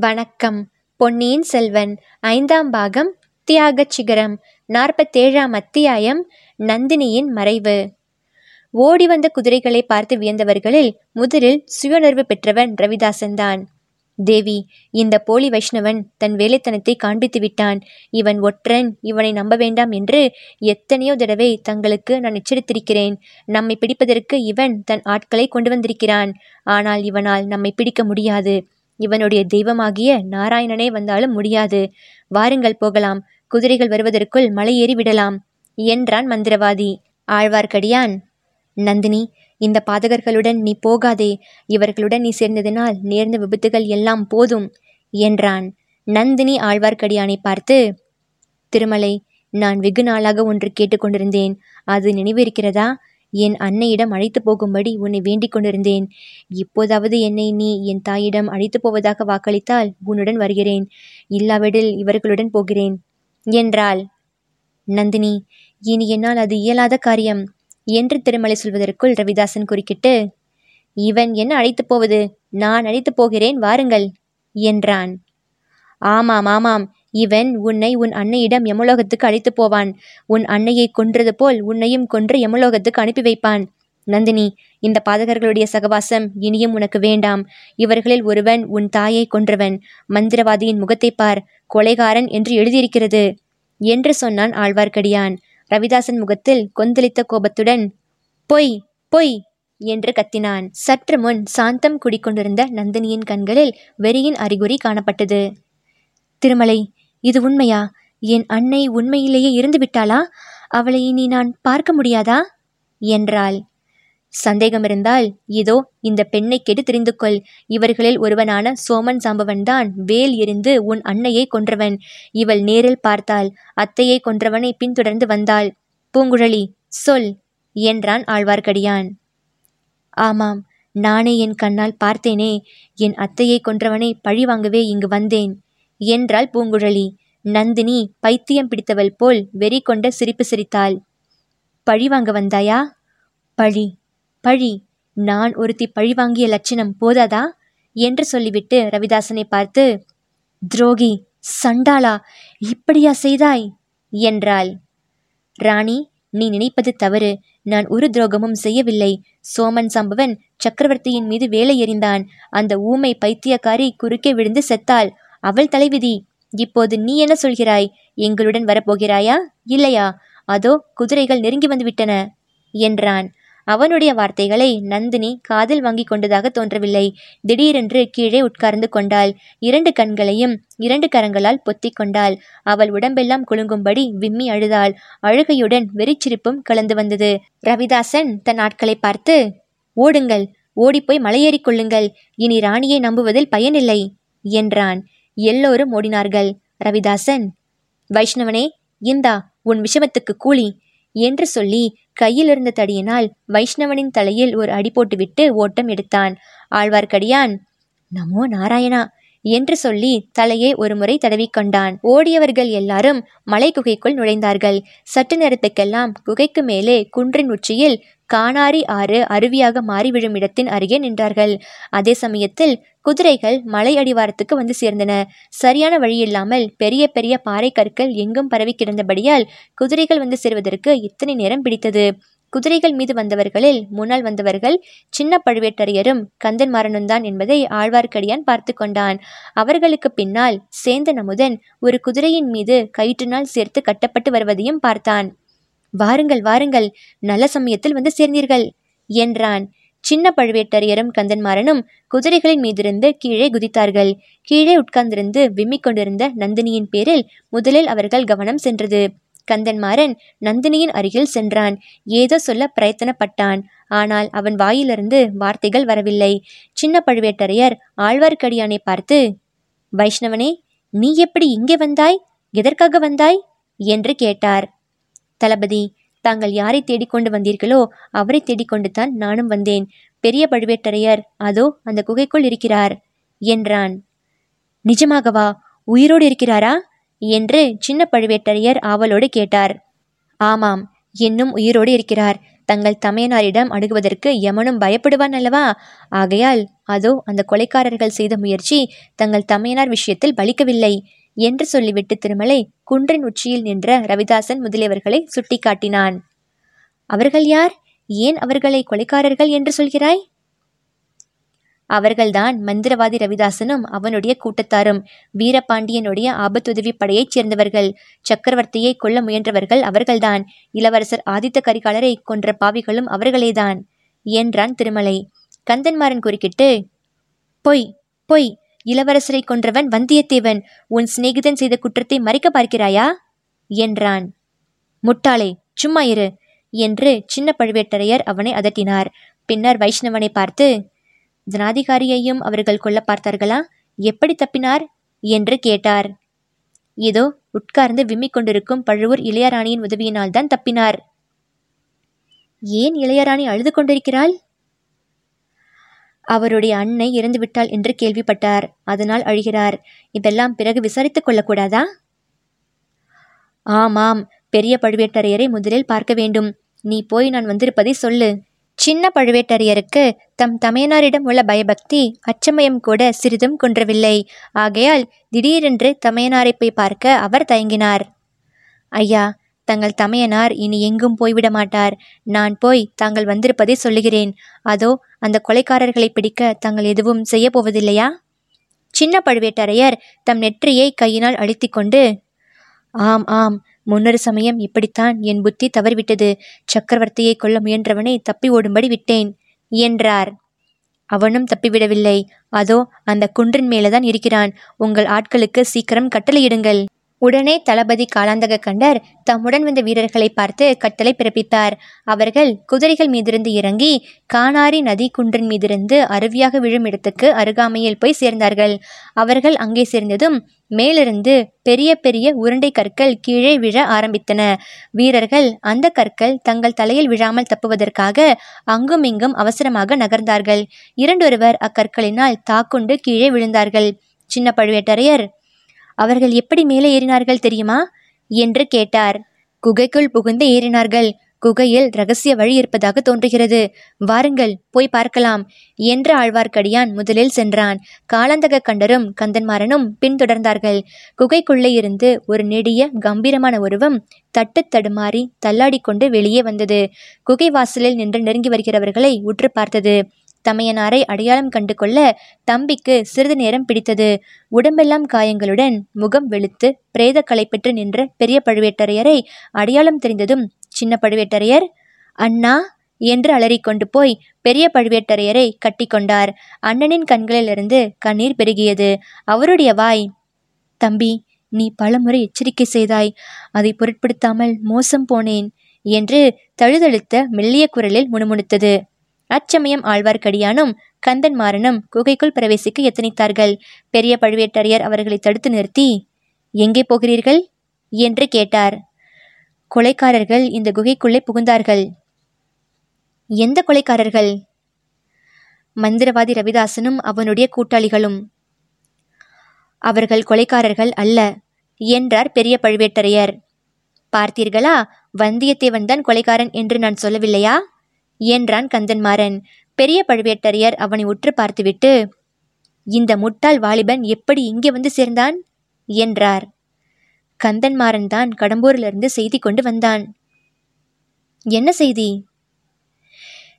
வணக்கம். பொன்னியின் செல்வன் ஐந்தாம் பாகம் தியாகச் சிகரம் நாற்பத்தேழாம் அத்தியாயம் நந்தினியின் மறைவு. ஓடி வந்த குதிரைகளை பார்த்து வியந்தவர்களில் முதலில் சுயஉணர்வு பெற்றவன் ரவிதாசன் தான். தேவி இந்த போலி வைஷ்ணவன் தன் வேலைத்தனத்தை காண்பித்து விட்டான். இவன் ஒற்றன் இவனை நம்ப வேண்டாம் என்று எத்தனையோ தடவை தங்களுக்கு நான் எச்சரித்திருக்கிறேன். நம்மை பிடிப்பதற்கு இவன் தன் ஆட்களை கொண்டு வந்திருக்கிறான். ஆனால் இவனால் நம்மை பிடிக்க முடியாது. இவனுடைய தெய்வமாகிய நாராயணனே வந்தாலும் முடியாது. வாருங்கள் போகலாம். குதிரைகள் வருவதற்குள் மலை விடலாம். என்றான் மந்திரவாதி. ஆழ்வார்க்கடியான் நந்தினி இந்த பாதகர்களுடன் நீ போகாதே. இவர்களுடன் நீ சேர்ந்ததினால் நேர்ந்த விபத்துகள் எல்லாம் போதும் என்றான். நந்தினி ஆழ்வார்க்கடியானை பார்த்து திருமலை நான் வெகு நாளாக ஒன்று கேட்டுக்கொண்டிருந்தேன். அது நினைவிருக்கிறதா என் அன்னையிடம் அழைத்து போகும்படி உன்னை வேண்டிக் கொண்டிருந்தேன். இப்போதாவது என்னை நீ என் தாயிடம் அழைத்து போவதாக வாக்களித்தால் உன்னுடன் வருகிறேன். இல்லாவிடில் இவர்களுடன் போகிறேன். என்றாள். நந்தினி இனி என்னால் அது இயலாத காரியம். என்று திருமலை சொல்வதற்குள் ரவிதாசன் குறுக்கிட்டு இவன் என்ன அழைத்து போவது? நான் அழைத்து போகிறேன் வாருங்கள் என்றான். ஆமாம் ஆமாம். இவன் உன்னை உன் அன்னையிடம் யமலோகத்துக்கு அழைத்து போவான். உன் அன்னையை கொன்றது போல் உன்னையும் கொன்று யமலோகத்துக்கு அனுப்பி வைப்பான். நந்தினி இந்த பாதகர்களுடைய சகவாசம் இனியும் உனக்கு வேண்டாம். இவர்களில் ஒருவன் உன் தாயை கொன்றவன். மந்திரவாதியின் முகத்தை பார். கொலைகாரன் என்று எழுதியிருக்கிறது. என்று சொன்னான் ஆழ்வார்க்கடியான். ரவிதாசன் முகத்தில் கொந்தளித்த கோபத்துடன் பொய் பொய் என்று கத்தினான். சற்று முன் சாந்தம் குடிக்கொண்டிருந்த நந்தினியின் கண்களில் வெறியின் அறிகுறி காணப்பட்டது. திருமலை இது உண்மையா? என் அன்னை உண்மையிலேயே இருந்து விட்டாளா அவளை இனி நான் பார்க்க முடியாதா? என்றாள். சந்தேகம் இருந்தால் இதோ இந்த பெண்ணை கெடு தெரிந்து கொள் இவர்களில் ஒருவனான சோமன் சாம்பவன்தான் வேல் எறிந்து உன் அன்னையை கொன்றவன். இவள் நேரில் பார்த்தாள். அத்தையை கொன்றவனை பின்தொடர்ந்து வந்தாள். பூங்குழலி சொல் என்றான் ஆழ்வார்க்கடியான். ஆமாம் நானே என் கண்ணால் பார்த்தேனே. என் அத்தையை கொன்றவனை பழி வாங்கவே இங்கு வந்தேன் என்றாள் பூங்குழலி. நந்தினி பைத்தியம் பிடித்தவள் போல் வெறி கொண்ட சிரிப்பு சிரித்தாள். பழி வாங்க வந்தாயா? பழி பழி நான் ஒருத்தி பழி வாங்கிய லட்சணம் போதாதா? என்று சொல்லிவிட்டு ரவிதாசனை பார்த்து துரோகி சண்டாளா இப்படியா செய்தாய்? என்றாள். ராணி நீ நினைப்பது தவறு. நான் ஒரு துரோகமும் செய்யவில்லை. சோமன் சம்பவன் சக்கரவர்த்தியின் மீது வேலை எறிந்தான். அந்த ஊமை பைத்தியக்காரி குறுக்கே விழுந்து செத்தாள். அவள் தலைவிதி இப்போது நீ என்ன சொல்கிறாய்? எங்களுடன் வரப்போகிறாயா? இல்லையா. அதோ குதிரைகள் நெருங்கி வந்துவிட்டன என்றான். அவனுடைய வார்த்தைகளை நந்தினி காதில் வாங்கி கொண்டதாக தோன்றவில்லை. திடீரென்று கீழே உட்கார்ந்து கொண்டாள். இரண்டு கண்களையும் இரண்டு கரங்களால் பொத்திக் கொண்டாள். அவள் உடம்பெல்லாம் குலுங்கும்படி விம்மி அழுதாள். அழுகையுடன் வெறிச்சிரிப்பும் கலந்து வந்தது. ரவிதாசன் தன் ஆட்களை பார்த்து ஓடுங்கள். ஓடிப்போய் மலையேறிக் கொள்ளுங்கள். இனி ராணியை நம்புவதில் பயனில்லை என்றான். எல்லோரும் ஓடினார்கள். ரவிதாசன் வைஷ்ணவனே இந்தா உன் விஷமத்துக்கு கூலி என்று சொல்லி கையில் இருந்த தடியினால் வைஷ்ணவனின் தலையில் ஒரு அடி போட்டுவிட்டு ஓட்டம் எடுத்தான். ஆழ்வார்க்கடியான் நமோ நாராயணா என்று சொல்லி தலையை ஒருமுறை தடவிக்கொண்டான் ஓடியவர்கள் எல்லாரும் மலை குகைக்குள் நுழைந்தார்கள். சற்று நேரத்துக்கெல்லாம் குகைக்கு மேலே குன்றின் உச்சியில் காணாரி ஆறு அருவியாக மாறிவிழும் இடத்தின் அருகே நின்றார்கள். அதே சமயத்தில் குதிரைகள் மலை அடிவாரத்துக்கு வந்து சேர்ந்தன. சரியான வழியில்லாமல் பெரிய பெரிய பாறை கற்கள் எங்கும் பரவி கிடந்தபடியால் குதிரைகள் வந்து சேர்வதற்கு இத்தனை நேரம் பிடித்தது. குதிரைகள் மீது வந்தவர்களில் முன்னால் வந்தவர்கள் சின்ன பழுவேட்டரையரும் கந்தன் தான் என்பதை ஆழ்வார்க்கடியான் பார்த்து கொண்டான். அவர்களுக்கு பின்னால் சேந்தன் அமுதன் ஒரு குதிரையின் மீது கயிற்றினால் சேர்த்து கட்டப்பட்டு வருவதையும் பார்த்தான். வாருங்கள் வாருங்கள் நல்ல சமயத்தில் வந்து சேர்ந்தீர்கள் என்றான். சின்ன பழுவேட்டரையரும் கந்தன்மாறனும் குதிரைகளின் மீதிருந்து கீழே குதித்தார்கள். கீழே உட்கார்ந்திருந்து விம்மிக் கொண்டிருந்த நந்தினியின் பேரில் முதலில் அவர்கள் கவனம் சென்றது. கந்தன்மாறன் நந்தினியின் அருகில் சென்றான். ஏதோ சொல்ல பிரயத்தனப்பட்டான். ஆனால் அவன் வாயிலிருந்து வார்த்தைகள் வரவில்லை. சின்ன பழுவேட்டரையர் ஆழ்வார்க்கடியானை பார்த்து வைஷ்ணவனே நீ எப்படி இங்கே வந்தாய்? எதற்காக வந்தாய்? என்று கேட்டார். தளபதி தாங்கள் யாரை தேடிக்கொண்டு வந்தீர்களோ அவரை தேடிக்கொண்டு தான் நானும் வந்தேன். பெரிய பழுவேட்டரையர் அதோ அந்த குகைக்குள் இருக்கிறார் என்றான். நிஜமாகவா? உயிரோடு இருக்கிறாரா? என்று சின்ன பழுவேட்டரையர் ஆவலோடு கேட்டார். ஆமாம் இன்னும் உயிரோடு இருக்கிறார். தங்கள் தமையனாரிடம் அணுகுவதற்கு யமனும் பயப்படுவான் அல்லவா? ஆகையால் அதோ அந்த கொலைக்காரர்கள் செய்த முயற்சி தங்கள் தமையனார் விஷயத்தில் பலிக்கவில்லை. என்று சொல்லிவிட்டு திருமலை குன்றின் உச்சியில் நின்ற ரவிதாசன் முதலியவர்களை சுட்டிக்காட்டினான். அவர்கள் யார்? ஏன் அவர்களை கொலைக்காரர்கள் என்று சொல்கிறாய்? அவர்கள்தான் மந்திரவாதி ரவிதாசனும் அவனுடைய கூட்டத்தாரும். வீரபாண்டியனுடைய ஆபத்துதவி படையைச் சேர்ந்தவர்கள். சக்கரவர்த்தியை கொல்ல முயன்றவர்கள் அவர்கள்தான். இளவரசர் ஆதித்த கரிகாலரை கொன்ற பாவிகளும் அவர்களேதான் என்றான் திருமலை. கந்தன்மாறன் குறுக்கிட்டு பொய் பொய் இளவரசரை கொன்றவன் வந்தியத்தேவன். உன் சிநேகிதன் செய்த குற்றத்தை மறைக்க பார்க்கிறாயா? என்றான். முட்டாளே சும்மா இரு என்று சின்ன பழுவேட்டரையர் அவனை அதட்டினார். பின்னர் வைஷ்ணவனை பார்த்து ஜனாதிகாரியையும் அவர்கள் கொல்ல பார்த்தார்களா? எப்படி தப்பினார்? என்று கேட்டார். ஏதோ உட்கார்ந்து விம்மிக் கொண்டிருக்கும் பழுவூர் இளையராணியின் உதவியினால் தான் தப்பினார். ஏன் இளையராணி அழுது கொண்டிருக்கிறாள்? அவருடைய அன்னை இறந்துவிட்டாள் என்று கேள்விப்பட்டார். அதனால் அழுகிறார். இதெல்லாம் பிறகு விசாரித்துக் கொள்ளக்கூடாதா? ஆமாம். பெரிய பழுவேட்டரையரை முதலில் பார்க்க வேண்டும். நீ போய் நான் வந்திருப்பதை சொல்லு. சின்ன பழுவேட்டரையருக்கு தம் தமையனாரிடம் உள்ள பயபக்தி அச்சமயம் கூட சிறிதும் குன்றவில்லை. ஆகையால் திடீரென்று தமையனாரை போய் பார்க்க அவர் தயங்கினார். ஐயா தங்கள் தமையனார் இனி எங்கும் போய்விட மாட்டார். நான் போய் தாங்கள் வந்திருப்பதை சொல்லுகிறேன். அதோ அந்த கொலைக்காரர்களை பிடிக்க தாங்கள் எதுவும் செய்யப்போவதில்லையா சின்ன பழுவேட்டரையர் தம் நெற்றியை கையினால் அழித்திக்கொண்டு ஆம் ஆம் முன்னொரு சமயம் இப்படித்தான் என் புத்தி தவறிவிட்டது. சக்கரவர்த்தியை கொல்ல முயன்றவனை தப்பி ஓடும்படி விட்டேன் என்றார். அவனும் தப்பிவிடவில்லை. அதோ அந்த குன்றின் மேலேதான் இருக்கிறான். உங்கள் ஆட்களுக்கு சீக்கிரம் கட்டளையிடுங்கள். உடனே தளபதி காலாந்தக கண்டர் தம்முடன் வந்த வீரர்களை பார்த்து கட்டளை பிறப்பித்தார். அவர்கள் குதிரைகள் மீதிருந்து இறங்கி கானாரி நதி குன்றின் மீதிருந்து அருவியாக விழும் இடத்துக்கு அருகாமையில் போய் சேர்ந்தார்கள். அவர்கள் அங்கே சேர்ந்ததும் மேலிருந்து பெரிய பெரிய உருண்டை கற்கள் கீழே விழ ஆரம்பித்தன. வீரர்கள் அந்த கற்கள் தங்கள் தலையில் விழாமல் தப்புவதற்காக அங்கும் இங்கும் அவசரமாக நகர்ந்தார்கள். இரண்டொருவர் அக்கற்களினால் தாக்குண்டு கீழே விழுந்தார்கள். சின்ன பழுவேட்டரையர் அவர்கள் எப்படி மேலே ஏறினார்கள் தெரியுமா? என்று கேட்டார். குகைக்குள் புகுந்து ஏறினார்கள். குகையில் ரகசிய வழி இருப்பதாக தோன்றுகிறது. வாருங்கள் போய் பார்க்கலாம் என்று ஆழ்வார்க்கடியான் முதலில் சென்றான். காலந்தக கண்டரும் கந்தன்மாறனும் பின்தொடர்ந்தார்கள் குகைக்குள்ளே இருந்து ஒரு நெடிய கம்பீரமான உருவம் தட்டு தடுமாறி தள்ளாடிக்கொண்டு வெளியே வந்தது. குகை வாசலில் நின்று நெருங்கி வருகிறவர்களை உற்று பார்த்தது. தமையனாரை அடையாளம் கண்டு கொள்ள தம்பிக்கு சிறிது நேரம் பிடித்தது. உடம்பெல்லாம் காயங்களுடன் முகம் வெளுத்து பிரேத பெற்று நின்ற பெரிய பழுவேட்டரையரை அடையாளம் தெரிந்ததும் சின்ன பழுவேட்டரையர் அண்ணா என்று அலறிக்கொண்டு போய் பெரிய பழுவேட்டரையரை கட்டிக்கொண்டார் அண்ணனின் கண்களிலிருந்து கண்ணீர் பெருகியது. அவருடைய வாய் தம்பி நீ பலமுறை எச்சரிக்கை செய்தாய். அதை பொருட்படுத்தாமல் மோசம் போனேன் என்று தழுதழுத்த மெல்லிய குரலில் முணுமுணுத்தது. அச்சமயம் ஆழ்வார்க்கடியானும் கந்தன்மாறனும் குகைக்குள் பிரவேசிக்க எத்தனித்தார்கள்? பெரிய பழுவேட்டரையர் அவர்களை தடுத்து நிறுத்தி எங்கே போகிறீர்கள்? என்று கேட்டார். கொலைக்காரர்கள் இந்த குகைக்குள்ளே புகுந்தார்கள். எந்த கொலைக்காரர்கள்? மந்திரவாதி ரவிதாசனும் அவனுடைய கூட்டாளிகளும். அவர்கள் கொலைக்காரர்கள் அல்ல என்றார் பெரிய பழுவேட்டரையர். பார்த்தீர்களா? வந்தியத்தேவன் தான் கொலைக்காரன் என்று நான் சொல்லவில்லையா? என்றான் கந்தன்மாறன். பெரிய பழுவேட்டரையர் அவனை உற்று பார்த்துவிட்டு இந்த முட்டாள் வாலிபன் எப்படி இங்கே வந்து சேர்ந்தான்? என்றார். கந்தன்மாறன் தான் கடம்பூரிலிருந்து செய்தி கொண்டு வந்தான். என்ன செய்தி?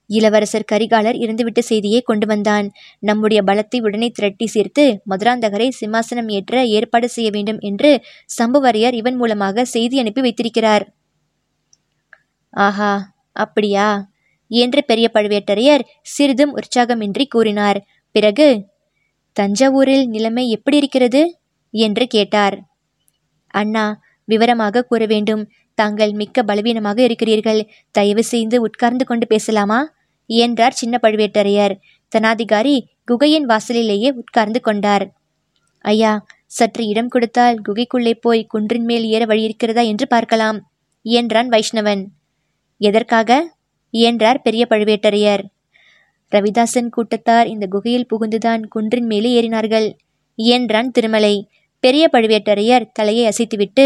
இளவரசர் கரிகாலர் இருந்துவிட்ட செய்தியை கொண்டு வந்தான். நம்முடைய பலத்தை உடனே திரட்டி சேர்த்து மதுராந்தகரை சிம்மாசனம் ஏற்ற ஏற்பாடு செய்ய வேண்டும் என்று சம்புவரையர் இவன் மூலமாக செய்தி அனுப்பி வைத்திருக்கிறார். ஆஹா! அப்படியா? என்று பெரிய பழுவேட்டரையர் சிறிதும் உற்சாகமின்றி கூறினார். பிறகு தஞ்சாவூரில் நிலைமை எப்படி இருக்கிறது? என்று கேட்டார். அண்ணா விவரமாக கூற வேண்டும். தாங்கள் மிக்க பலவீனமாக இருக்கிறீர்கள். தயவு செய்து உட்கார்ந்து கொண்டு பேசலாமா? என்றார் சின்ன பழுவேட்டரையர். தனாதிகாரி குகையின் வாசலிலேயே உட்கார்ந்து கொண்டார். ஐயா சற்று இடம் கொடுத்தால் குகைக்குள்ளே போய் குன்றின் மேல் ஏற வழி இருக்கிறதா என்று பார்க்கலாம் என்றான் வைஷ்ணவன். எதற்காக? என்றார் பெரிய பழுவேட்டரையர். ரவிதாசன் கூட்டத்தார் இந்த குகையில் புகுந்துதான் குன்றின் மேலே ஏறினார்கள். என்றான் திருமலை. பெரிய பழுவேட்டரையர் தலையை அசைத்துவிட்டு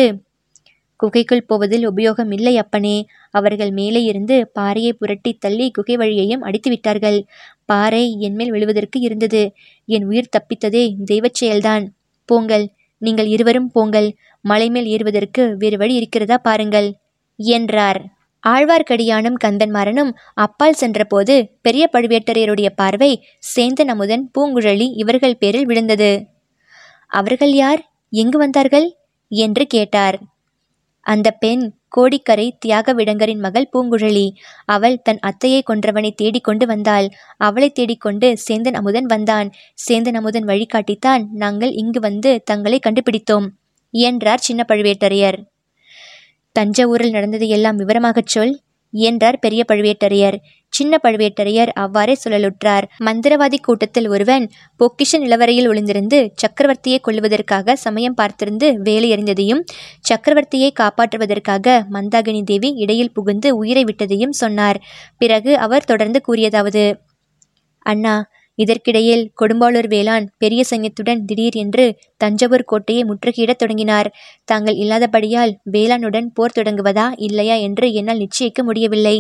குகைக்குள் போவதில் உபயோகம் இல்லை அப்பனே. அவர்கள் மேலே இருந்து பாறையை புரட்டி தள்ளி குகை வழியையும் அடித்து விட்டார்கள் பாறை என்மேல் விழுவதற்கு இருந்தது. என் உயிர் தப்பித்ததே தெய்வச் செயல்தான். போங்கள் நீங்கள் இருவரும் போங்கள். மலைமேல் ஏறுவதற்கு வேறு வழி இருக்கிறதா பாருங்கள் என்றார். ஆழ்வார்க்கடியானும் கந்தன்மாறனும் அப்பால் சென்றபோது பெரிய பழுவேட்டரையருடைய பார்வை சேந்தன் அமுதன் பூங்குழலி இவர்கள் பேரில் விழுந்தது. அவர்கள் யார்? எங்கு வந்தார்கள்? என்று கேட்டார். அந்த பெண் கோடிக்கரை தியாக விடங்கரின் மகள் பூங்குழலி. அவள் தன் அத்தையை கொன்றவனை தேடிக்கொண்டு வந்தாள். அவளை தேடிக்கொண்டு சேந்தன் அமுதன் வந்தான். சேந்தன் அமுதன் வழிகாட்டித்தான் நாங்கள் இங்கு வந்து தங்களை கண்டுபிடித்தோம் என்றார் சின்ன பழுவேட்டரையர். தஞ்சாவூரில் நடந்தது எல்லாம் விவரமாகச் சொல் என்றார் பெரிய பழுவேட்டரையர். சின்ன பழுவேட்டரையர் அவ்வாறே சுழலுற்றார். மந்திரவாதி கூட்டத்தில் ஒருவன் பொக்கிஷ நிலவரையில் ஒளிந்திருந்து சக்கரவர்த்தியை கொள்ளுவதற்காக சமயம் பார்த்திருந்து வேலை எறிந்ததையும் சக்கரவர்த்தியை காப்பாற்றுவதற்காக மந்தாகினி தேவி இடையில் புகுந்து உயிரை விட்டதையும் சொன்னார். பிறகு அவர் தொடர்ந்து கூறியதாவது அண்ணா இதற்கிடையில் கொடும்பாளூர் வேளான் பெரிய சைன்யத்துடன் திடீர் என்று தஞ்சாவூர் கோட்டையை முற்றுகையிடத் தொடங்கினார். தாங்கள் இல்லாதபடியால் வேளானுடன் போர் தொடங்குவதா இல்லையா என்று என்னால் நிச்சயிக்க முடியவில்லை.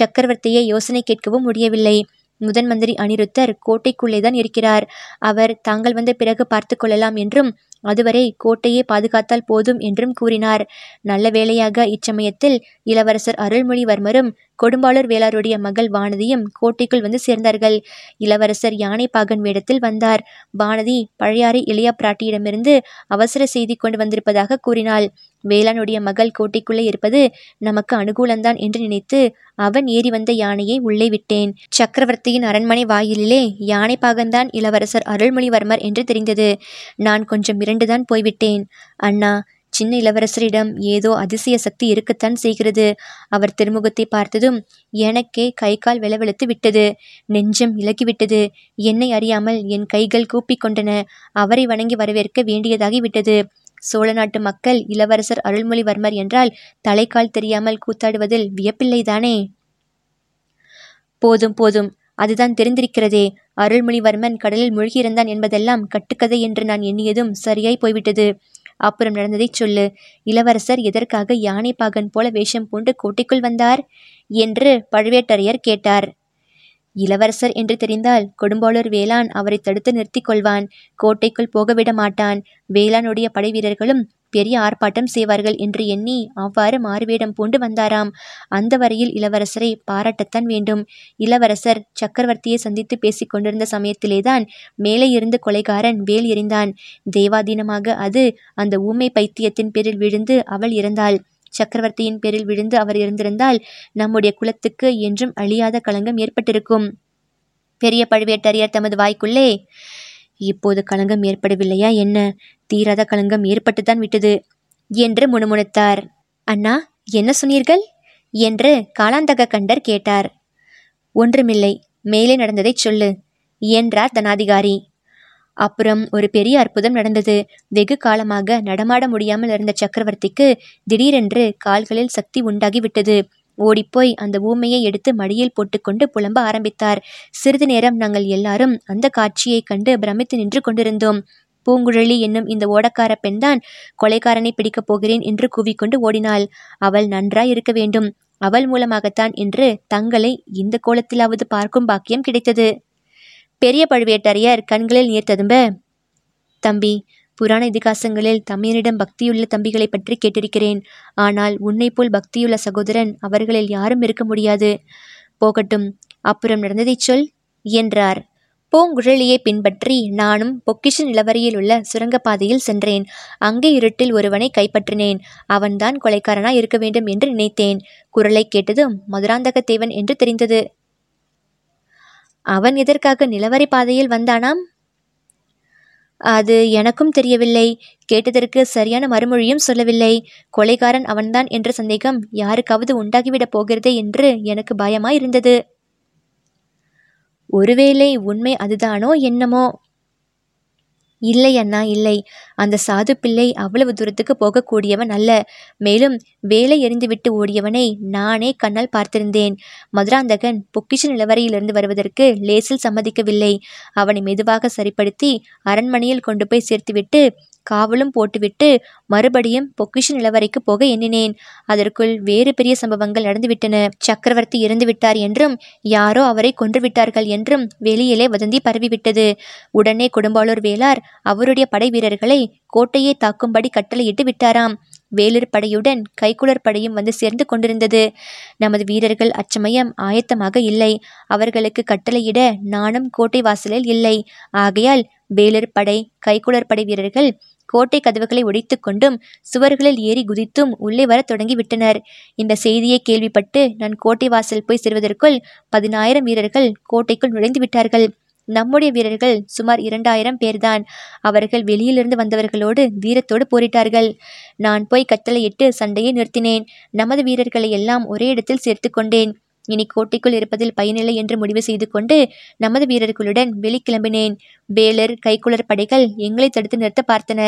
சக்கரவர்த்தியை யோசனை கேட்கவும் முடியவில்லை. முதன் மந்திரி அனிருத்தர் கோட்டைக்குள்ளேதான் இருக்கிறார். அவர் தாங்கள் வந்த பிறகு பார்த்து கொள்ளலாம் என்றும் அதுவரை கோட்டையை பாதுகாத்தால் போதும் என்றும் கூறினார். நல்ல வேளையாக இச்சமயத்தில் இளவரசர் அருள்மொழிவர்மரும் கொடும்பாளூர் வேளாருடைய மகள் வானதியும் கோட்டைக்குள் வந்து சேர்ந்தார்கள். இளவரசர் யானைப்பாகன் வேடத்தில் வந்தார். வானதி பழையாறை இளைய பிராட்டியிடமிருந்து அவசர செய்தி கொண்டு வந்திருப்பதாக கூறினாள். வேளானுடைய மகள் கோட்டைக்குள்ளே இருப்பது நமக்கு அனுகூலம்தான் என்று நினைத்து அவன் ஏறி வந்த யானையை உள்ளே விட்டேன். சக்கரவர்த்தியின் அரண்மனை வாயிலிலே யானைப்பாகன்தான் இளவரசர் அருள்மொழிவர்மர் என்று தெரிந்தது. நான் கொஞ்சம் மிரண்டுதான் போய்விட்டேன். அண்ணா சின்ன இளவரசரிடம் ஏதோ அதிசய சக்தி இருக்கத்தான் செய்கிறது. அவர் திருமுகத்தை பார்த்ததும் எனக்கே கை கால் விளவெழுத்து விட்டது. நெஞ்சம் இலகிவிட்டது. என்னை அறியாமல் என் கைகள் கூப்பிக் கொண்டன. அவரை வணங்கி வரவேற்க வேண்டியதாகி விட்டது. சோழ நாட்டு மக்கள் இளவரசர் அருள்மொழிவர்மர் என்றால் தலைக்கால் தெரியாமல் கூத்தாடுவதில் வியப்பில்லைதானே? போதும் போதும். அதுதான் தெரிந்திருக்கிறதே. அருள்மொழிவர்மன் கடலில் மூழ்கியிருந்தான் என்பதெல்லாம் கட்டுக்கதை என்று நான் எண்ணியதும் சரியாய் போய்விட்டது. அப்புறம் நடந்ததைச் சொல்லு. இளவரசர் எதற்காக யானை பாகன் போல வேஷம் பூண்டு கோட்டைக்குள் வந்தார்? என்று பழுவேட்டரையர் கேட்டார். இளவரசர் என்று தெரிந்தால் கொடும்பாளூர் வேளான் அவரை தடுத்து நிறுத்திக் கொள்வான். கோட்டைக்குள் போகவிட மாட்டான். வேளானுடைய படை வீரர்களும் பெரிய ஆர்ப்பாட்டம் செய்வார்கள் என்று எண்ணி அவ்வாறு மாறுவேடம் பூண்டு வந்தாராம். அந்த வரையில் இளவரசரை பாராட்டத்தான் வேண்டும். இளவரசர் சக்கரவர்த்தியை சந்தித்து பேசிக் கொண்டிருந்த சமயத்திலேதான் மேலே இருந்து கொலைகாரன் வேல் எறிந்தான். தெய்வாதீனமாக அது அந்த ஊமை பைத்தியத்தின் பேரில் விழுந்து அவள் இறந்தாள். சக்கரவர்த்தியின் பேரில் விழுந்து அவர் இருந்திருந்தால் நம்முடைய குலத்துக்கு என்றும் அழியாத களங்கம் ஏற்பட்டிருக்கும். பெரிய பழுவேட்டரையர் தமது வாய்க்குள்ளே இப்போது களங்கம் ஏற்படவில்லையா என்ன? தீராத களங்கம் ஏற்பட்டுத்தான் விட்டது என்று முணுமுணுத்தார். அண்ணா என்ன சொன்னீர்கள்? என்று காலாந்தக கண்டர் கேட்டார். ஒன்றுமில்லை மேலே நடந்ததைச் சொல்லு என்றார் தனாதிகாரி. அப்புறம் ஒரு பெரிய அற்புதம் நடந்தது. வெகு காலமாக நடமாட முடியாமல் இருந்த சக்கரவர்த்திக்கு திடீரென்று கால்களில் சக்தி உண்டாகிவிட்டது ஓடிப்போய் அந்த ஊமையை எடுத்து மடியில் போட்டுக்கொண்டு புலம்ப ஆரம்பித்தார். சிறிது நேரம் நாங்கள் எல்லாரும் அந்த காட்சியைக் கண்டு பிரமித்து நின்று கொண்டிருந்தோம். பூங்குழலி என்னும் இந்த ஓடக்கார பெண்தான் கொலைக்காரனை பிடிக்கப் போகிறேன் என்று கூவிக்கொண்டு ஓடினாள். அவள் நன்றாய் இருக்க வேண்டும். அவள் மூலமாகத்தான் என்று தங்களை இந்த கோலத்திலாவது பார்க்கும் பாக்கியம் கிடைத்தது. பெரிய பழுவேட்டரையர் கண்களில் நீர் ததும்ப. தம்பி புராண இதிகாசங்களில் தமையனிடம் பக்தியுள்ள தம்பிகளை பற்றி கேட்டிருக்கிறேன். ஆனால் உன்னை போல் பக்தியுள்ள சகோதரன் அவர்களில் யாரும் இருக்க முடியாது. போகட்டும் அப்புறம் நடந்ததைச் சொல் என்றார். பூங்குழலியை பின்பற்றி நானும் பொக்கிஷ நிலவரியில் உள்ள சுரங்கப்பாதையில் சென்றேன். அங்கே இருட்டில் ஒருவனை கைப்பற்றினேன். அவன்தான் கொலைக்காரனா இருக்க வேண்டும் என்று நினைத்தேன். குரலை கேட்டதும் மதுராந்தகத்தேவன் என்று தெரிந்தது. அவன் எதற்காக நிலவரை பாதையில் வந்தானாம்? அது எனக்கும் தெரியவில்லை. கேட்டதற்கு சரியான மறுமொழியும் சொல்லவில்லை. கொலைகாரன் அவன்தான் என்ற சந்தேகம் யாருக்காவது உண்டாகிவிடப் போகிறதே என்று எனக்கு பயமாயிருந்தது. ஒருவேளை உண்மை அதுதானோ என்னமோ? இல்லை அண்ணா இல்லை. அந்த சாது பிள்ளை அவ்வளவு தூரத்துக்கு போகக்கூடியவன் அல்ல. மேலும் வேலை எறிந்துவிட்டு ஓடியவனை நானே கண்ணால் பார்த்திருந்தேன். மதுராந்தகன் பொக்கிஷ நிலவரையிலிருந்து வருவதற்கு லேசில் சம்மதிக்கவில்லை. அவனை மெதுவாக சரிப்படுத்தி அரண்மனையில் கொண்டு போய் சேர்த்துவிட்டு காவலும் போட்டுவிட்டு மறுபடியும் பொக்கிஷ நிலவரைக்கு போக எண்ணினேன். அதற்குள் வேறு பெரிய சம்பவங்கள் நடந்துவிட்டன. சக்கரவர்த்தி இறந்துவிட்டார் என்றும் யாரோ அவரை கொன்றுவிட்டார்கள் என்றும் வெளியிலே வதந்தி பரவிவிட்டது. உடனே குடும்பாளூர் வேளார் அவருடைய படை வீரர்களை கோட்டையை தாக்கும்படி கட்டளையிட்டு விட்டாராம். வேலூர் படையுடன் கைக்குளர் படையும் வந்து சேர்ந்து கொண்டிருந்தது. நமது வீரர்கள் அச்சமயம் ஆயத்தமாக இல்லை. அவர்களுக்கு கட்டளையிட நானும் கோட்டை வாசலில் இல்லை. ஆகையால் வேலூர் படை கைக்குளர் படை வீரர்கள் கோட்டை கதவுகளை ஒடித்து கொண்டும் சுவர்களில் ஏறி குதித்தும் உள்ளே வரத் தொடங்கிவிட்டனர். இந்த செய்தியை கேள்விப்பட்டு நான் கோட்டை வாசல் போய் சேர்வதற்குள் பதினாயிரம் வீரர்கள் கோட்டைக்குள் நுழைந்து விட்டார்கள். நம்முடைய வீரர்கள் சுமார் இரண்டாயிரம் பேர்தான். அவர்கள் வெளியிலிருந்து வந்தவர்களோடு வீரத்தோடு போரிட்டார்கள். நான் போய் கட்டளையிட்டு சண்டையை நிறுத்தினேன். நமது வீரர்களை எல்லாம் ஒரே இடத்தில் சேர்த்து கொண்டேன். இனி கோட்டைக்குள் இருப்பதில் பயனில்லை என்று முடிவு செய்து கொண்டு நமது வீரர்களுடன் வெளிக்கிளம்பினேன். வேலர் கைக்குளர் படைகள் எங்களை தடுத்து நிறுத்த பார்த்தன.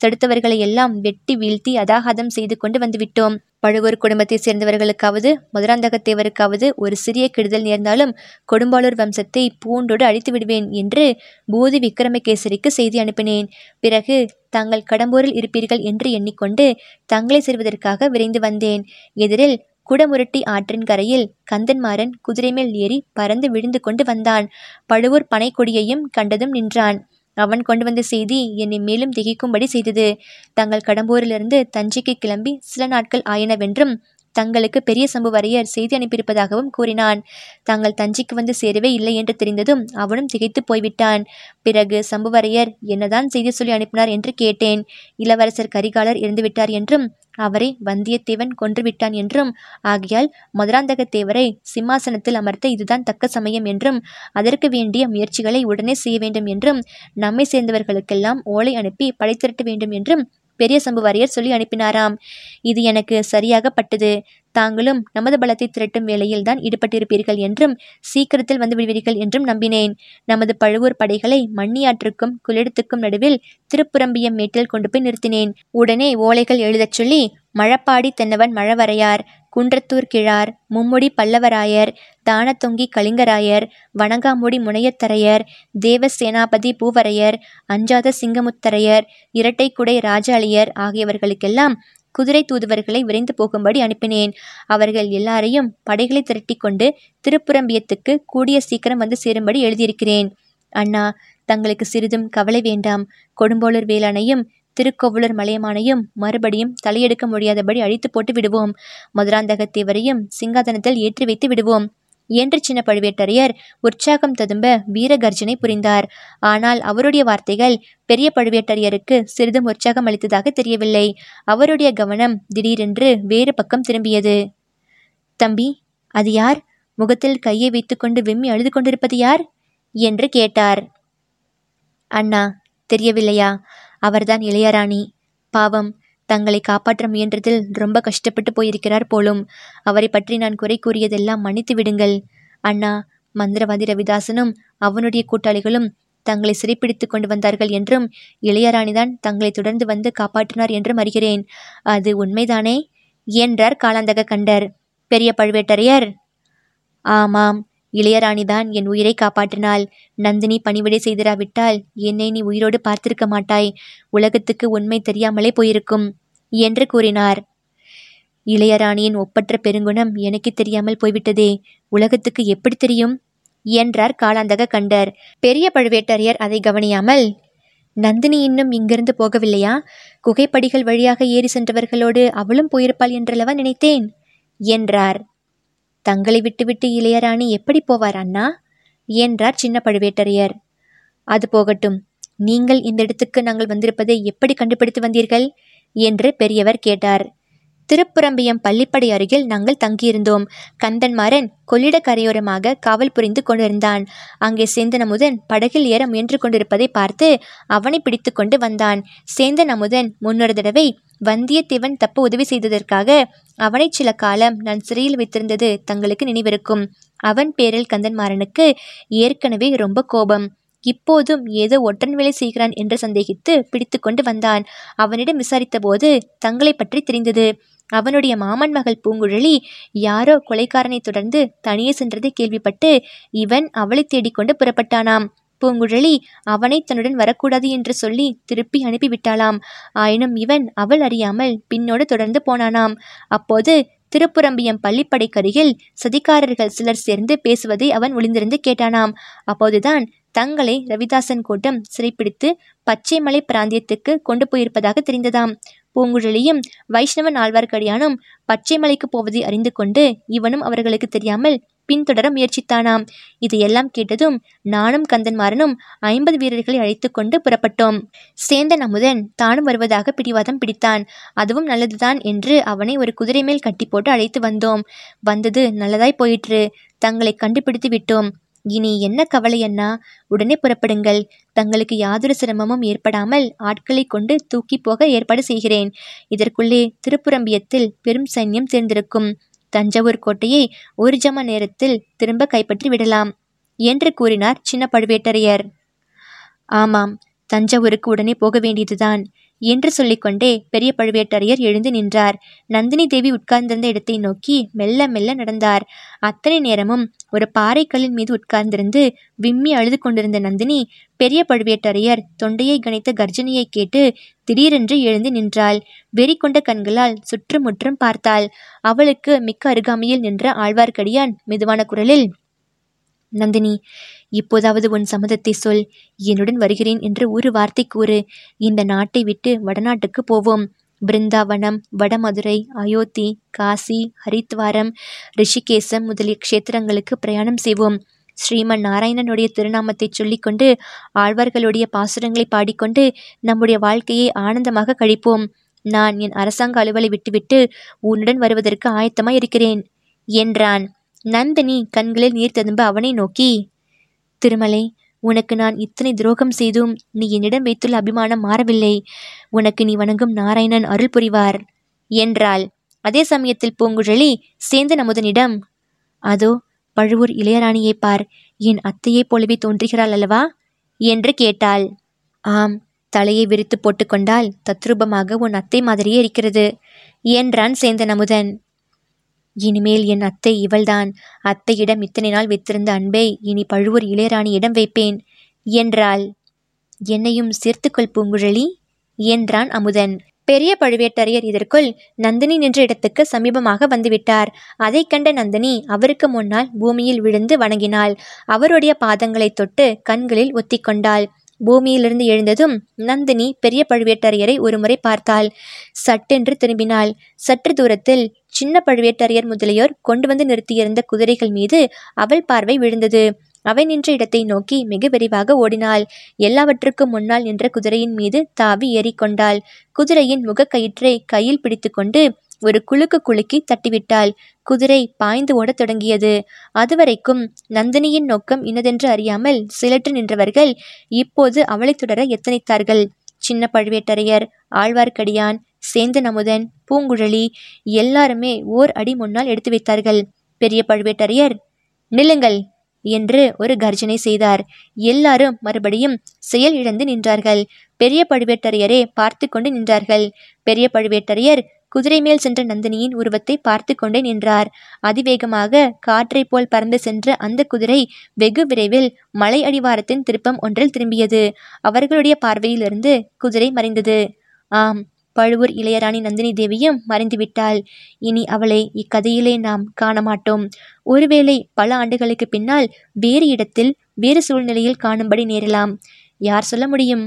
தடுத்தவர்களை எல்லாம் வெட்டி வீழ்த்தி அதாகாதம் செய்து கொண்டு வந்துவிட்டோம் பழுவூர் குடும்பத்தைச் சேர்ந்தவர்களுக்காவது மதுராந்தகத்தேவருக்காவது ஒரு சிறிய கெடுதல் நேர்ந்தாலும் கொடும்பாளூர் வம்சத்தை பூண்டோடு அழித்து விடுவேன் என்று பூதி விக்ரமகேசரிக்கு செய்தி அனுப்பினேன். பிறகு தாங்கள் கடம்பூரில் இருப்பீர்கள் என்று எண்ணிக்கொண்டு தங்களை சேர்வதற்காக விரைந்து வந்தேன். எதிரில் குடமுரட்டி ஆற்றின் கரையில் கந்தன்மாறன் குதிரை மேல் ஏறி பறந்து விழுந்து கொண்டு வந்தான். பழுவூர் பனைக்கொடியையும் கண்டதும் நின்றான். அவன் கொண்டு வந்த செய்தி என்னை மேலும் திகைக்கும்படி செய்தது. தங்கள் கடம்பூரிலிருந்து தஞ்சைக்கு கிளம்பி சில நாட்கள் ஆயினவென்றும் தங்களுக்கு பெரிய சம்புவரையர் செய்தி அனுப்பியிருப்பதாகவும் கூறினான். தாங்கள் தஞ்சைக்கு வந்து சேரவே இல்லை என்று தெரிந்ததும் அவனும் திகைத்து போய்விட்டான். பிறகு சம்புவரையர் என்னதான் செய்தி சொல்லி அனுப்பினார் என்று கேட்டேன். இளவரசர் கரிகாலர் இறந்துவிட்டார் என்றும் அவரை வந்தியத்தேவன் கொன்றுவிட்டான் என்றும் ஆகையால் மதுராந்தகத்தேவரை சிம்மாசனத்தில் அமர்த்த இதுதான் தக்க சமயம் என்றும் அதற்கு வேண்டிய முயற்சிகளை உடனே செய்ய வேண்டும் என்றும் நம்மை சேர்ந்தவர்களுக்கெல்லாம் ஓலை அனுப்பி படை திரட்ட வேண்டும் என்றும் பெரிய சம்புவாரியர் சொல்லி அனுப்பினாராம். இது எனக்கு சரியாக பட்டது தாங்களும் நமது பலத்தை திரட்டும் வேளையில் தான் ஈடுபட்டிருப்பீர்கள் என்றும் சீக்கிரத்தில் வந்து விடுவீர்கள் என்றும் நம்பினேன். நமது பழுவூர் படைகளை மண்ணியாற்றுக்கும் குளிடத்துக்கும் நடுவில் திருப்புரம்பியம் மேட்டில் கொண்டு போய் நிறுத்தினேன். உடனே ஓலைகள் எழுதச் சொல்லி மழப்பாடி தென்னவன் மழவரையார் குன்றத்தூர் கிழார் மும்முடி பல்லவராயர் தானத்தொங்கி கலிங்கராயர் வணங்காமுடி முனையத்தரையர் தேவசேனாபதி பூவரையர் அஞ்சாத சிங்கமுத்தரையர் இரட்டைக்குடை ராஜாளியர் ஆகியவர்களுக்கெல்லாம் குதிரை தூதுவர்களை விரைந்து போகும்படி அனுப்பினேன். அவர்கள் எல்லாரையும் படைகளை திரட்டி கொண்டு திருப்புரம்பியத்துக்கு கூடிய சீக்கிரம் வந்து சேரும்படி எழுதியிருக்கிறேன். அண்ணா தங்களுக்கு சிறிதும் கவலை வேண்டாம். கொடும்போலூர் வேளாணையும் திருக்கோவலூர் மலையமானையும் மறுபடியும் தலையெடுக்க முடியாதபடி அழித்து போட்டு விடுவோம். மதுராந்தகத்தேவரையும் சிங்காதனத்தில் ஏற்றி வைத்து விடுவோம் என்று சின்ன பழுவேட்டரையர் உற்சாகம் ததும்ப வீரகர்ஜனை புரிந்தார். ஆனால் அவருடைய வார்த்தைகள் பெரிய பழுவேட்டரையருக்கு சிறிதும் உற்சாகம் அளித்ததாக தெரியவில்லை. அவருடைய கவனம் திடீரென்று வேறு பக்கம் திரும்பியது. தம்பி அது யார்? முகத்தில் கையை வைத்துக்கொண்டு விம்மி அழுது கொண்டிருப்பது யார்? என்று கேட்டார். அண்ணா தெரியவில்லையா? அவர்தான் இளையராணி. பாவம் தங்களை காப்பாற்ற முயன்றதில் ரொம்ப கஷ்டப்பட்டு போயிருக்கிறார் போலும். அவரை பற்றி நான் குறை கூறியதெல்லாம் மன்னித்து விடுங்கள். அண்ணா மந்திரவாதி ரவிதாசனும் அவனுடைய கூட்டாளிகளும் தங்களை சிறைப்பிடித்து கொண்டு வந்தார்கள் என்றும் இளையராணிதான் தங்களை தொடர்ந்து வந்து காப்பாற்றினார் என்றும் அறிகிறேன். அது உண்மைதானே? என்றார் காலாந்தக கண்டர். பெரிய பழுவேட்டரையர். ஆமாம் இளையராணிதான் என் உயிரை காப்பாற்றினாள். நந்தினி பணிவிடை செய்திராவிட்டால் என்னை நீ உயிரோடு பார்த்திருக்க மாட்டாய். உலகத்துக்கு உண்மை தெரியாமலே போயிருக்கும் என்று கூறினார். இளையராணியின் ஒப்பற்ற பெருங்குணம் எனக்கு தெரியாமல் போய்விட்டதே. உலகத்துக்கு எப்படி தெரியும்? என்றார் காலாந்தக கண்டர். பெரிய பழுவேட்டரையர் அதை கவனியாமல் நந்தினி இன்னும் இங்கிருந்து போகவில்லையா? குகைப்படிகள் வழியாக ஏறி சென்றவர்களோடு அவளும் போயிருப்பாள் என்றளவா நினைத்தேன்? என்றார். தங்களை விட்டுவிட்டு இளையராணி எப்படி போவார் அண்ணா? என்றார் சின்ன பழுவேட்டரையர். அது போகட்டும். நீங்கள் இந்த இடத்துக்கு நாங்கள் வந்திருப்பதை எப்படி கண்டுபிடித்து வந்தீர்கள்? என்று பெரியவர் கேட்டார். திருப்புரம்பியம் பள்ளிப்படை அருகில் நாங்கள் தங்கியிருந்தோம். கந்தன்மாறன் கொள்ளிட கரையோரமாக காவல் புரிந்து கொண்டிருந்தான். அங்கே சேந்தன் அமுதன் படகில் ஏற முயன்று கொண்டிருப்பதை பார்த்து அவனை பிடித்து கொண்டு வந்தான். சேந்தன் அமுதன் முன்னொரு தடவை வந்தியத்தேவன் தப்ப உதவி செய்ததற்காக அவனை சில காலம் நான் சிறையில் வைத்திருந்தது தங்களுக்கு நினைவிருக்கும். அவன் பேரில் கந்தன்மாறனுக்கு ஏற்கனவே ரொம்ப கோபம். இப்போதும் ஏதோ ஒற்றன் வேலை செய்கிறான் என்று சந்தேகித்து பிடித்து கொண்டு வந்தான். அவனிடம் விசாரித்தபோது தங்களை பற்றி தெரிந்தது. அவனுடைய மாமன் மகள் பூங்குழலி யாரோ கொலைக்காரனை தொடர்ந்து தனியே சென்றதை கேள்விப்பட்டு இவன் அவளை தேடிக்கொண்டு புறப்பட்டானாம். பூங்குழலி அவனை தன்னுடன் வரக்கூடாது என்று சொல்லி திருப்பி அனுப்பிவிட்டாளாம். ஆயினும் இவன் அவள் அறியாமல் பின்னோடு தொடர்ந்து போனானாம். அப்போது திருப்புரம்பியம் பள்ளிப்படைக்கருகில் சதிகாரர்கள் சிலர் சேர்ந்து பேசுவதை அவன் ஒளிந்திருந்து கேட்டானாம். அப்போதுதான் தங்களை ரவிதாசன் கூட்டம் சிறைப்பிடித்து பச்சைமலை பிராந்தியத்துக்கு கொண்டு போயிருப்பதாக தெரிந்ததாம். பூங்குழலியும் வைஷ்ணவன் ஆழ்வார்க்கடியானும் பச்சைமலைக்கு போவதை அறிந்து கொண்டு இவனும் அவர்களுக்கு தெரியாமல் பின்தொடர முயற்சித்தானாம். இதையெல்லாம் கேட்டதும் நானும் கந்தன்மாறனும் ஐம்பது வீரர்களை அழைத்து கொண்டு புறப்பட்டோம். சேந்தன் அமுதன் தானும் வருவதாக பிடிவாதம் பிடித்தான். அதுவும் நல்லதுதான் என்று அவனை ஒரு குதிரை மேல் கட்டி போட்டு அழைத்து வந்தோம். வந்தது நல்லதாய் போயிற்று. தங்களை கண்டுபிடித்து விட்டோம். இனி என்ன கவலை அண்ணா? உடனே புறப்படுங்கள். தங்களுக்கு யாதொரு சிரமமும் ஏற்படாமல் ஆட்களை கொண்டு தூக்கி போக ஏற்பாடு செய்கிறேன். இதற்குள்ளே திருப்புரம்பியத்தில் பெரும் சைன்யம் சேர்ந்திருக்கும் தஞ்சாவூர் கோட்டையை ஒரு ஜம நேரத்தில் திரும்ப கைப்பற்றி விடலாம் என்று கூறினார் சின்ன பழுவேட்டரையர். ஆமாம் தஞ்சாவூருக்கு உடனே போக வேண்டியதுதான். என்று சொல்லிக்கொண்டே பெரிய பழுவேட்டரையர் எழுந்து நின்றார். நந்தினி தேவி உட்கார்ந்திருந்த இடத்தை நோக்கி மெல்ல மெல்ல நடந்தார். அத்தனை நேரமும் ஒரு பாறைக்கல்லின் மீது உட்கார்ந்திருந்து விம்மி அழுது கொண்டிருந்த நந்தினி பெரிய பழுவேட்டரையர் தொண்டையை கணித்த கர்ஜனையை கேட்டு திடீரென்று எழுந்து நின்றாள். வெறி கொண்ட கண்களால் சுற்றுமுற்றும் பார்த்தாள். அவளுக்கு மிக்க அருகாமையில் நின்ற ஆழ்வார்க்கடியான் மெதுவான குரலில் நந்தினி இப்போதாவது உன் சம்மதத்தை சொல். என்னுடன் வருகிறேன் என்று ஒரு வார்த்தை கூறு. இந்த நாட்டை விட்டு வடநாட்டுக்கு போவோம். பிருந்தாவனம் வடமதுரை அயோத்தி காசி ஹரித்வாரம் ரிஷிகேசம் முதலிய க்ஷேத்திரங்களுக்கு பிரயாணம் செய்வோம். ஸ்ரீமன் நாராயணனுடைய திருநாமத்தை சொல்லிக்கொண்டு ஆழ்வார்களுடைய பாசுரங்களை பாடிக்கொண்டு நம்முடைய வாழ்க்கையை ஆனந்தமாக கழிப்போம். நான் என் அரசாங்க அலுவலை விட்டுவிட்டு உன்னுடன் வருவதற்கு ஆயத்தமாய் இருக்கிறேன் என்றான். நந்தினி கண்களில் நீர் ததும்ப அவனை நோக்கி திருமலை உனக்கு நான் இத்தனை துரோகம் செய்தும் நீ என்னிடம் வைத்துள்ள அபிமானம் மாறவில்லை. உனக்கு நீ வணங்கும் நாராயணன் அருள் புரிவார். என்றாள். அதே சமயத்தில் பூங்குழலி சேந்தன் அமுதனிடம் அதோ பழுவூர் இளையராணியை பார். என் அத்தையைப் போலவே தோன்றுகிறாள் அல்லவா? என்று கேட்டாள். ஆம் தலையை விரித்து போட்டுக்கொண்டால் தத்ரூபமாக உன் அத்தை மாதிரியே இருக்கிறது என்றான் சேந்தன் அமுதன். இனிமேல் என் அத்தை இவள்தான். அத்தையிடம் இத்தனை நாள் வைத்திருந்த அன்பை இனி பழுவூர் இளையராணியிடம் வைப்பேன். என்றாள். என்னையும் சேர்த்துக்கொள் பூங்குழலி என்றான் அமுதன். பெரிய பழுவேட்டரையர் இதற்குள் நந்தினி நின்ற இடத்துக்கு சமீபமாக வந்துவிட்டார். அதை கண்ட நந்தினி அவருக்கு முன்னால் பூமியில் விழுந்து வணங்கினாள். அவருடைய பாதங்களை தொட்டு கண்களில் ஒத்திக்கொண்டாள். பூமியிலிருந்து எழுந்ததும் நந்தினி பெரிய பழுவேட்டரையரை ஒருமுறை பார்த்தாள். சட்டென்று திரும்பினாள். சற்று தூரத்தில் சின்ன பழுவேட்டரையர் முதலியோர் கொண்டு வந்து நிறுத்தியிருந்த குதிரைகள் மீது அவள் பார்வை விழுந்தது. அவை நின்ற இடத்தை நோக்கி மிக விரைவாக ஓடினாள். எல்லாவற்றுக்கும் முன்னால் நின்ற குதிரையின் மீது தாவி ஏறிக்கொண்டாள். குதிரையின் முகக்கயிற்றை கையில் பிடித்துக்கொண்டு ஒரு குலுக்கு குலுக்கி தட்டிவிட்டாள். குதிரை பாய்ந்து ஓடத் தொடங்கியது. அதுவரைக்கும் நந்தினியின் நோக்கம் இன்னதென்று அறியாமல் சிலற்று நின்றவர்கள் இப்போது அவளை தொடர எத்தனைத்தார்கள்? சின்ன பழுவேட்டரையர் ஆழ்வார்க்கடியான் சேந்தன் அமுதன் பூங்குழலி எல்லாருமே ஓர் அடி முன்னால் எடுத்து வைத்தார்கள். பெரிய பழுவேட்டரையர் நில்லுங்கள் என்று ஒரு கர்ஜனை செய்தார். எல்லாரும் மறுபடியும் செயல் இழந்து நின்றார்கள். பெரிய பழுவேட்டரையரே பார்த்து கொண்டு நின்றார்கள். பெரிய பழுவேட்டரையர் குதிரை மேல் சென்ற நந்தினியின் உருவத்தை பார்த்து கொண்டே நின்றார். அதிவேகமாக காற்றை போல் பறந்து சென்ற அந்த குதிரை வெகு விரைவில் மலை அடிவாரத்தின் திருப்பம் ஒன்றில் திரும்பியது. அவர்களுடைய பார்வையிலிருந்து குதிரை மறைந்தது. ஆம் பழுவூர் இளையராணி நந்தினி தேவியும் மறைந்துவிட்டாள். இனி அவளை இக்கதையிலே நாம் காண மாட்டோம் ஒருவேளை பல ஆண்டுகளுக்கு பின்னால் வேறு இடத்தில் வேறு சூழ்நிலையில் காணும்படி நேரலாம். யார் சொல்ல முடியும்?